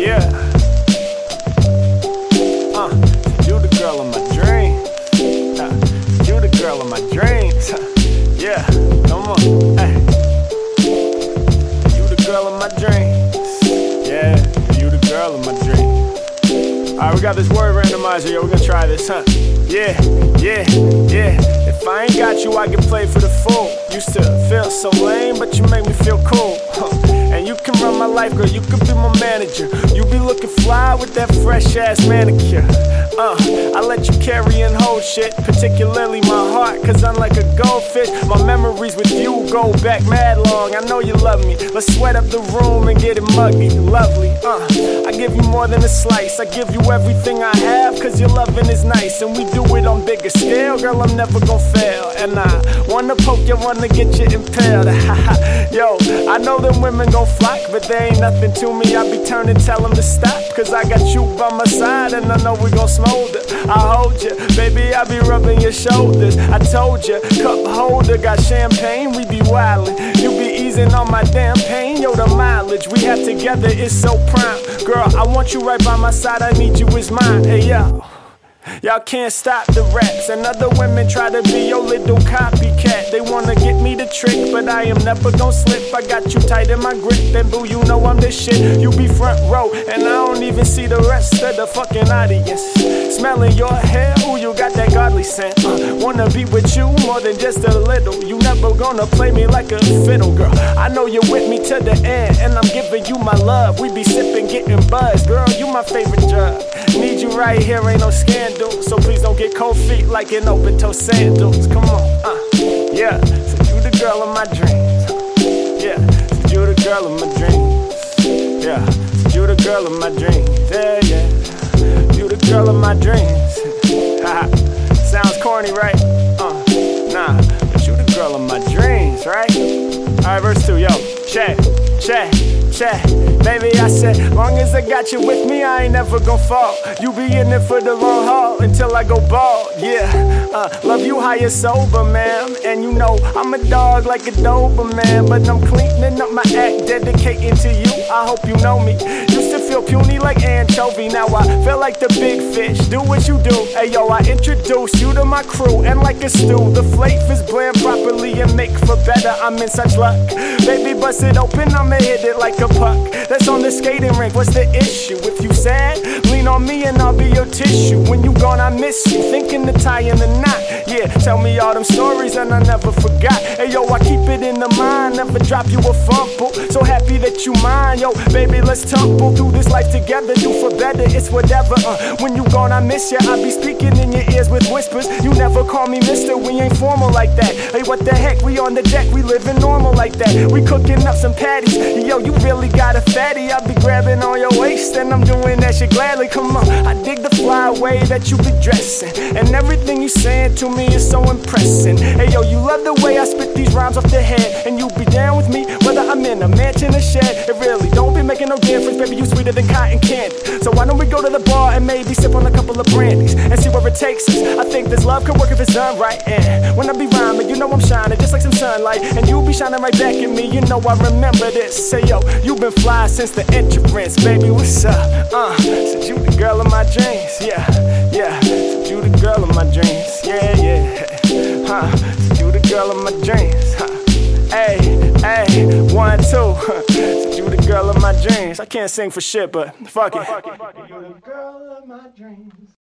Yeah. Uh, you the girl of my dreams. Uh, you the girl of my dreams. Uh, yeah, come on. Hey. You the girl of my dreams. Yeah, you the girl of my dreams. Alright, we got this word randomizer, yo. We're gonna try this, huh? Yeah, yeah, yeah. If I ain't got you, I can play for the fool. Used to feel so lame, but you make me feel cool. Huh. And you can run my life, girl. You could be my manager. Fresh ass manicure. Uh, I let you carry and hold shit, particularly my heart, cause unlike a goldfish, my memories with you go back mad long. I know you love me. Let's sweat up the room and get it muggy. Lovely, uh, I give you more than a slice. I give you everything I have, cause your loving is nice. And we do it on bigger scale, girl. I'm never gonna fail. And I wanna poke you, wanna get you impaled. Yo, I know them women gon' flock, but they ain't nothing to me. I be turning, tell them to stop, cause I got you by my side, and I know we gon' smoke older. I hold you, baby, I be rubbing your shoulders. I told you, cup holder, got champagne, we be wildin'. You be easing on my damn pain, yo, the mileage we have together is so prime. Girl, I want you right by my side, I need you as mine. Hey, yo. Y'all can't stop the raps, and other women try to be your little copycat. They wanna get me the trick, but I am never gonna slip. I got you tight in my grip, and boo, you know I'm the shit. You be front row, and I don't even see the rest of the fucking audience. Smelling your hair, ooh, you got that godly scent. Uh, wanna be with you more than just a little. You never gonna play me like a fiddle, girl. I know you're with me to the end, and I'm giving you my love. We be sipping, getting buzzed, girl. You my favorite right here, ain't no scandal. So please don't get cold feet like in open toe sandals. Come on, uh, yeah. So you the girl of my dreams. Yeah, so you the girl of my dreams. Yeah, so you the girl of my dreams. Yeah, yeah. You the girl of my dreams. Sounds corny, right? Uh, nah, but you the girl of my dreams, right? Alright, verse two, yo, check, check, check. Baby, I said, long as I got you with me, I ain't never gonna fall. You be in it for the long haul until I go bald. Yeah, uh, love you high and sober, man. And you know, I'm a dog like a Doberman. But I'm cleaning up my act, dedicating to you. I hope you know me. To feel puny like anchovy. Now I feel like the big fish. Do what you do. Hey yo, I introduce you to my crew. And like a stew, the flavors blend properly and make for better. I'm in such luck. Baby, bust it open, I'ma hit it like a puck that's on the skating rink. What's the issue? If you sad, lean on me and I'll be your tissue. When you gone, I miss you. Thinking the tie in the knot. Yeah, tell me all them stories and I never forgot. Hey yo, I keep it in the mind, never drop you a fumble. So happy that you mine, yo, baby, let's tumble through this life together. Do for better, it's whatever. Uh, when you gone, I miss ya. I be speaking in your ears with whispers. You never call me Mister, we ain't formal like that. Hey, what the heck? We on the deck, we living normal like that. We cooking up some patties. Yo, you really got a fatty. I be grabbing on your waist and I'm doing that shit gladly. Come on, I dig the fly way that you be dressing. And everything you saying to me is so impressive. Hey yo, you love the way I spit these rhymes off the head. And you be down with me, whether baby. You sweeter than cotton candy. So why don't we go to the bar and maybe sip on a couple of brandies and see where it takes us? I think this love could work if it's done right. And when I be rhyming, you know I'm shining just like some sunlight. And you be shining right back at me, you know I remember this. Say yo, you been fly since the entrance, baby. What's up? Uh, said you the girl of my dreams, yeah, yeah. You the girl of my dreams, yeah, yeah. Huh? You the girl of my dreams, Said you the girl of my dreams. I can't sing for shit, but fuck it. You're the girl of my dreams.